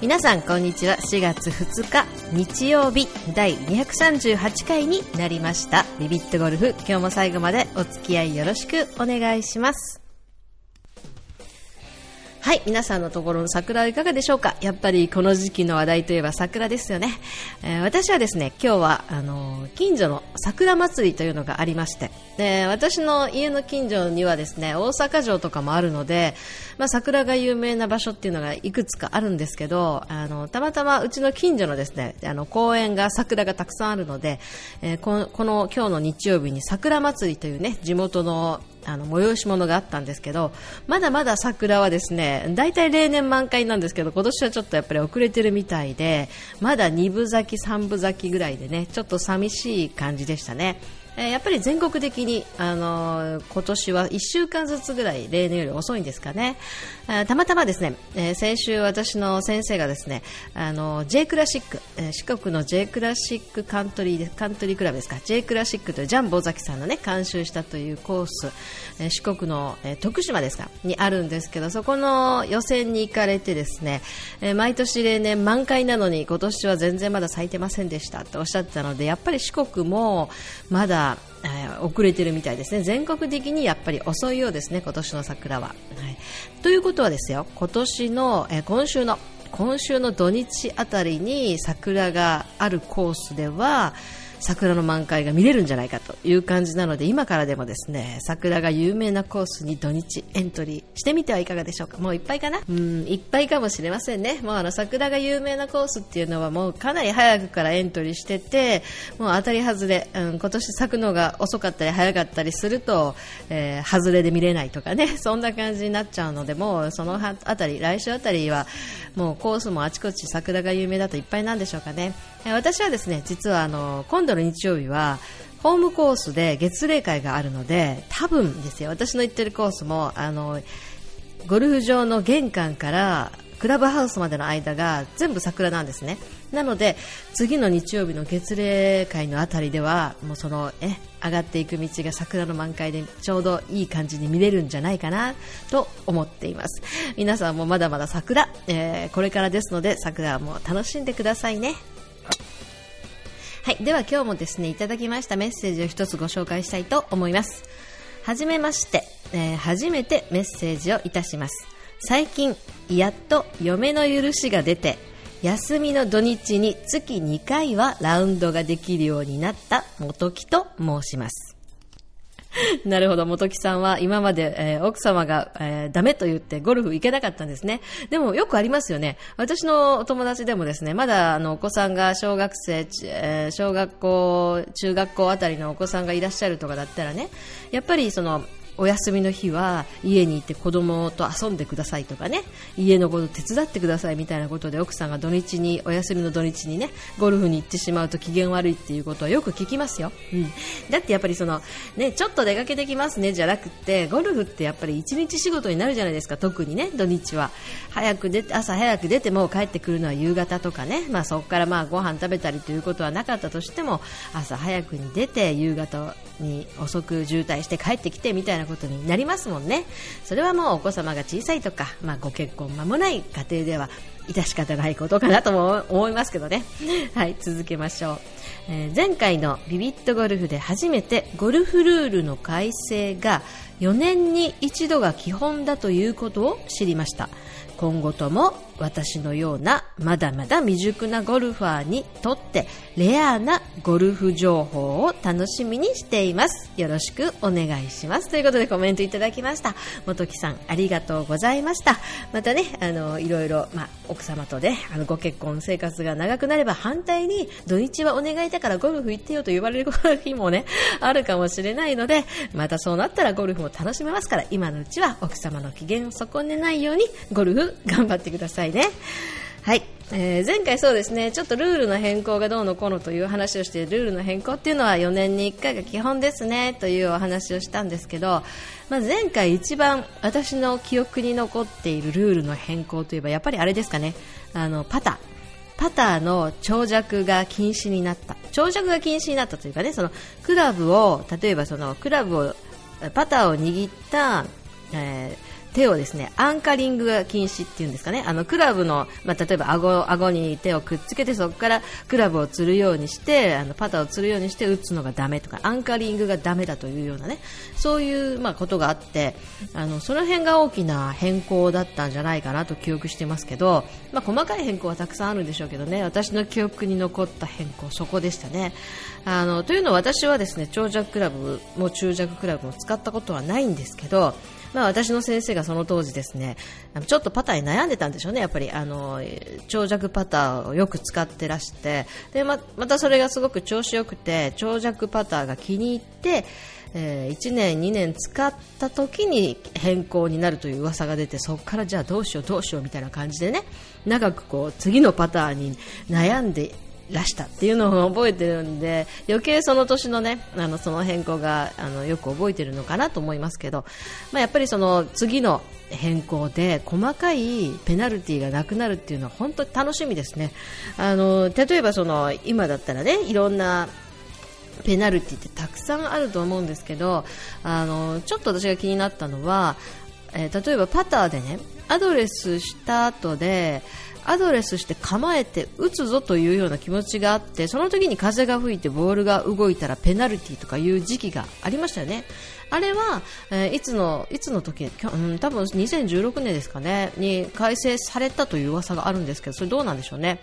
皆さんこんにちは。4月2日日曜日第238回になりました。ビビットゴルフ今日も最後までお付き合いよろしくお願いします。はい、皆さんのところの桜はいかがでしょうか？やっぱりこの時期の話題といえば桜ですよね。えー、私はですね、今日は、あの、近所の桜祭りというのがありまして、で、私の家の近所にはですね、大阪城とかもあるので、まあ、桜が有名な場所っていうのがいくつかあるんですけど、あの、たまたまうちの近所のですね、あの、公園が桜がたくさんあるので、えー、この、この今日の日曜日に桜祭りというね、地元のあの催し物があったんですけどまだまだ桜はですね大体例年満開なんですけど今年はちょっとやっぱり遅れてるみたいでまだ2分咲き、3分咲きぐらいでねちょっと寂しい感じでしたね。えやっぱり全国的に、あの、今年は1週間ずつぐらい例年より遅いんですかね、えたまたまですね、えー、先週私の先生がですね、あの J クラシック、えー、四国の J クラシックカントリーカントリークラブですか。J クラシックというジャンボ崎さんのね監修したというコース、え四国の、え徳島ですか。にあるんですけどそこの予選に行かれてですね、え毎年例年満開なのに今年は全然まだ咲いてませんでしたとおっしゃってたのでやっぱり四国もまだえー、遅れてるみたいですね。全国的にやっぱり遅いようですね今年の桜は、はい、ということはですよ今年の、えー、今週の今週の土日あたりに桜があるコースでは桜の満開が見れるんじゃないかという感じなので今からでもですね桜が有名なコースに土日エントリーしてみてはいかがでしょうか。もういっぱいかな？うんいっぱいかもしれませんね。もうあの桜が有名なコースっていうのはもうかなり早くからエントリーしててもう当たり外れ、うん、今年咲くのが遅かったり早かったりすると、えー、外れで見れないとかね。そんな感じになっちゃうのでもうそのあたり来週あたりはもうコースもあちこち桜が有名だといっぱいなんでしょうかね。私はですね実はあの今度の日曜日はホームコースで月例会があるので多分ですよ。私の行ってるコースもあのゴルフ場の玄関からクラブハウスまでの間が全部桜なんですね。なので次の日曜日の月例会のあたりではもうそのえ上がっていく道が桜の満開でちょうどいい感じに見れるんじゃないかなと思っています。皆さんもまだまだ桜、えー、これからですので桜も楽しんでくださいね。はい、では今日もですねいただきましたメッセージを一つご紹介したいと思います。はじめまして、えー、初めてメッセージをいたします。最近やっと嫁の許しが出て休みの土日に月2回はラウンドができるようになった元木と申します。なるほど、元木さんは今まで、えー、奥様が、えー、ダメと言ってゴルフ行けなかったんですね。でもよくありますよね。私のお友達でもですね、まだあのお子さんが小学生、えー、小学校、中学校あたりのお子さんがいらっしゃるとかだったらね、やっぱりその、お休みの日は家にいて子供と遊んでくださいとかね。家のこと手伝ってくださいみたいなことで奥さんが土日にお休みの土日にねゴルフに行ってしまうと機嫌悪いっていうことはよく聞きますよ、うん、だってやっぱりその、ね、ちょっと出かけてきますねじゃなくてゴルフってやっぱり一日仕事になるじゃないですか特にね土日は。早く出て朝早く出ても帰ってくるのは夕方とかね、まあ、そこからまあご飯食べたりということはなかったとしても朝早くに出て夕方に遅く渋滞して帰ってきてみたいなことになりますもんね。それはもうお子様が小さいとか、まあ、ご結婚間もない家庭では致し方ないことかなとも思いますけどね。はい続けましょう、えー、前回のビビットゴルフで初めてゴルフルールの改正が4年に一度が基本だということを知りました。今後とも私のようなまだまだ未熟なゴルファーにとってレアなゴルフ情報を楽しみにしています。よろしくお願いします。ということでコメントいただきました。元木さんありがとうございました。またね、あの、いろいろ、まあ、奥様とね、あの、ご結婚生活が長くなれば反対に土日はお願いだからゴルフ行ってよと言われる日もね、あるかもしれないので、またそうなったらゴルフも楽しめますから、今のうちは奥様の機嫌を損ねないようにゴルフ頑張ってください。いね。はい、えー、前回そうですね。ちょっとルールの変更がどうのこうのという話をしてルールの変更っていうのは4年に1回が基本ですね。というお話をしたんですけど、まあ、前回一番私の記憶に残っているルールの変更といえばやっぱりあれですかね。あのパター。パターの長尺が禁止になった。長尺が禁止になったというかねそのクラブを例えばそのクラブをパターを握った、えー手をですねアンカリングが禁止っていうんですかね。あのクラブの、まあ、例えば顎顎に手をくっつけてそこからクラブを釣るようにしてあのパターを釣るようにして打つのがダメとかアンカリングがダメだというようなね。そういう、まあ、ことがあってあのその辺が大きな変更だったんじゃないかなと記憶してますけど、まあ、細かい変更はたくさんあるんでしょうけどね。私の記憶に残った変更そこでしたね。あのというのは私はですね長尺クラブも中尺クラブも使ったことはないんですけどまあ、私の先生がその当時ですねちょっとパターに悩んでたんでしょうね、やっぱりあの長尺パターをよく使ってらして。でままたそれがすごく調子よくて長尺パターが気に入って、えー、1年、2年使った時に変更になるという噂が出てそこからじゃあどうしようどうしようみたいな感じでね長くこう次のパターに悩んでらしたっていうのを覚えてるんで余計その年のねあのその変更があのよく覚えてるのかなと思いますけど、まあ、やっぱりその次の変更で細かいペナルティがなくなるっていうのは本当に楽しみですね。あの例えばその今だったらねいろんなペナルティってたくさんあると思うんですけどあのちょっと私が気になったのは、えー、例えばパターでねアドレスした後でアドレスして構えて打つぞというような気持ちがあってその時に風が吹いてボールが動いたらペナルティとかいう時期がありましたよね。あれは、えー、いつのいつの時、うん、多分2016年ですかねに改正されたという噂があるんですけどそれどうなんでしょうね。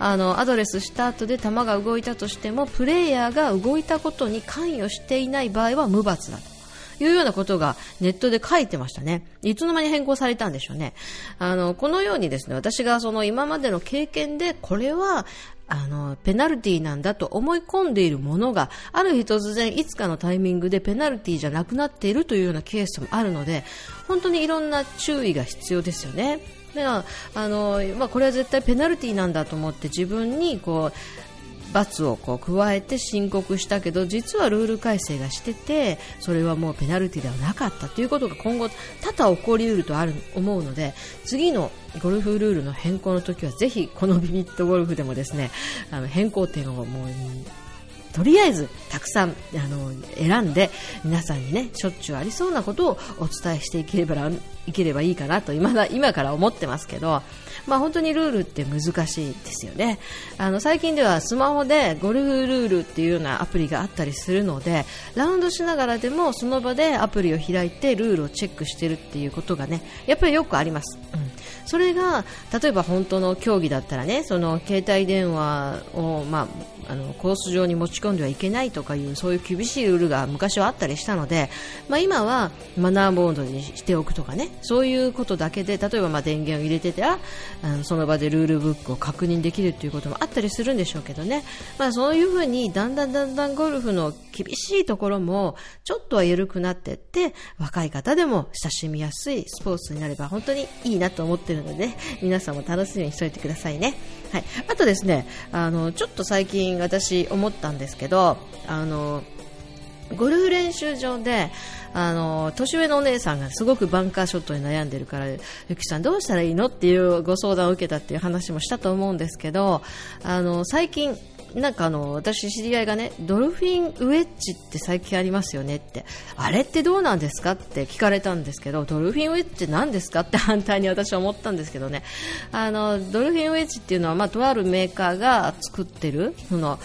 あのアドレスした後で球が動いたとしてもプレーヤーが動いたことに関与していない場合は無罰だと。いうようなことがネットで書いてましたね。いつの間に変更されたんでしょうね。あの、このようにですね、私がその今までの経験で、これは、あの、ペナルティなんだと思い込んでいるものが、ある日突然いつかのタイミングでペナルティじゃなくなっているというようなケースもあるので、本当にいろんな注意が必要ですよね。だからあの、まあ、これは絶対ペナルティなんだと思って自分にこう罰をこう加えて申告したけど実はルール改正がしててそれはもうペナルティではなかったということが今後多々起こりうるとある思うので次のゴルフルールの変更の時はぜひこのビビットゴルフでもですねあの変更点をもうとりあえずたくさんあの選んで皆さんにねしょっちゅうありそうなことをお伝えしていければいければいいかなと今だ今から思ってますけどまあ、本当にルールって難しいですよね。あの最近ではスマホでゴルフルールっていうようなアプリがあったりするのでラウンドしながらでもその場でアプリを開いてルールをチェックしてるっていうことがねやっぱりよくあります、うん、それが例えば本当の競技だったらねその携帯電話を、まあ、あのコース上に持ち込んではいけないとかいうそういう厳しいルールが昔はあったりしたので、まあ、今はマナーボードにしておくとかねそういうことだけで例えばま電源を入れててあのその場でルールブックを確認できるということもあったりするんでしょうけどね、まあ、そういうふうにだんだんだんだんゴルフの厳しいところもちょっとは緩くなっていって若い方でも親しみやすいスポーツになれば本当にいいなと思っているので皆さんも楽しみにしておいてくださいね。はい、あとですねあのちょっと最近私思ったんですけどあのゴルフ練習場であの年上のお姉さんがすごくバンカーショットに悩んでるからゆきさんどうしたらいいのっていうご相談を受けたっていう話もしたと思うんですけどあの最近なんかあの私、知り合いがねドルフィンウェッジって最近ありますよねってあれってどうなんですかって聞かれたんですけどドルフィンウェッジって何ですかって反対に私は思ったんですけどね。あのドルフィンウェッジっていうのは、まあ、とあるメーカーが作ってるその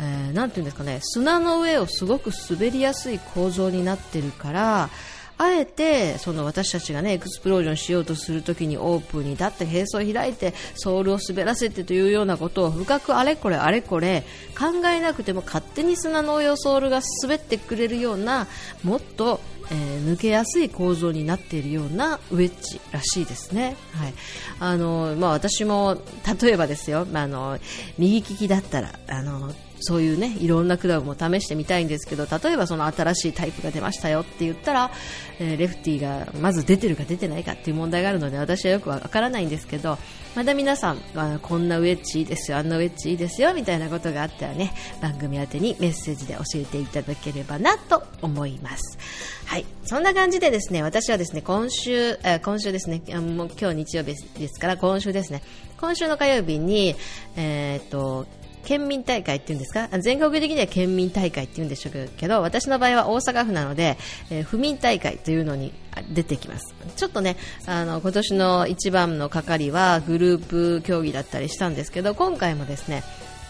えー、ていうんですかね砂の上をすごく滑りやすい構造になってるからあえてその私たちがねエクスプロージョンしようとするときにオープンに立って並走を開いてソールを滑らせてというようなことを深くあれこれあれこれ考えなくても勝手に砂の上をソールが滑ってくれるようなもっとえー、抜けやすい構造になっているようなウェッジらしいですね。はい。あの、まあ、私も、例えばですよ、まあ、あの、右利きだったら、あの、そういうねいろんなクラブも試してみたいんですけど例えばその新しいタイプが出ましたよって言ったら、えー、レフティがまず出てるか出てないかっていう問題があるので私はよくわからないんですけどまだ皆さん、こんなウェッジいいですよあんなウェッジいいですよみたいなことがあったらね番組宛てにメッセージで教えていただければなと思います。はい、そんな感じでですね私はですね今週、えー、今週ですねもう今日日曜日ですから今週ですね今週の火曜日に、えー、っと県民大会っていうんですか？全国的には県民大会っていうんでしょうけど私の場合は大阪府なので、えー、府民大会というのに出てきます。ちょっとねあの今年の一番の係はグループ競技だったりしたんですけど今回もですね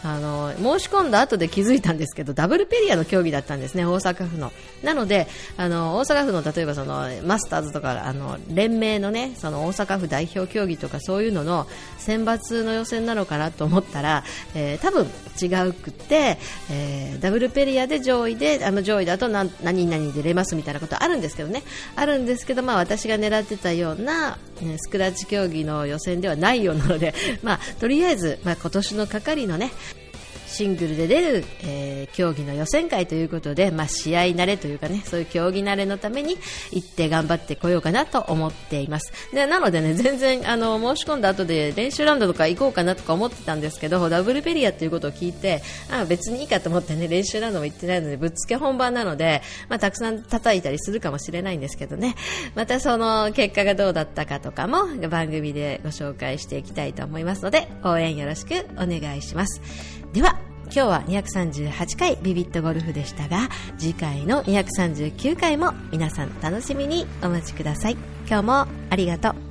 あの申し込んだ後で気づいたんですけどダブルペリアの競技だったんですね、大阪府の。なのであの大阪府の例えばそのマスターズとかあの連盟のねその大阪府代表競技とかそういうのの選抜の予選なのかなと思ったら、えー、多分違うくて、えー、ダブルペリアで上位であの上位だと何何々出れますみたいなことあるんですけどねあるんですけど、まあ、私が狙ってたような、スクラッチ競技の予選ではないようなので、まあ、とりあえず、まあ、今年の係のねシングルで出る、えー、競技の予選会ということで、まあ、試合慣れというかねそういう競技慣れのために行って頑張ってこようかなと思っています。でなのでね全然あの申し込んだ後で練習ラウンドとか行こうかなとか思ってたんですけどダブルペリアということを聞いてあ別にいいかと思ってね練習ラウンドも行ってないのでぶっつけ本番なので、まあ、たくさん叩いたりするかもしれないんですけどね。またその結果がどうだったかとかも番組でご紹介していきたいと思いますので応援よろしくお願いします。では今日は238回ビビットゴルフでしたが次回の239回も皆さん楽しみにお待ちください。今日もありがとう。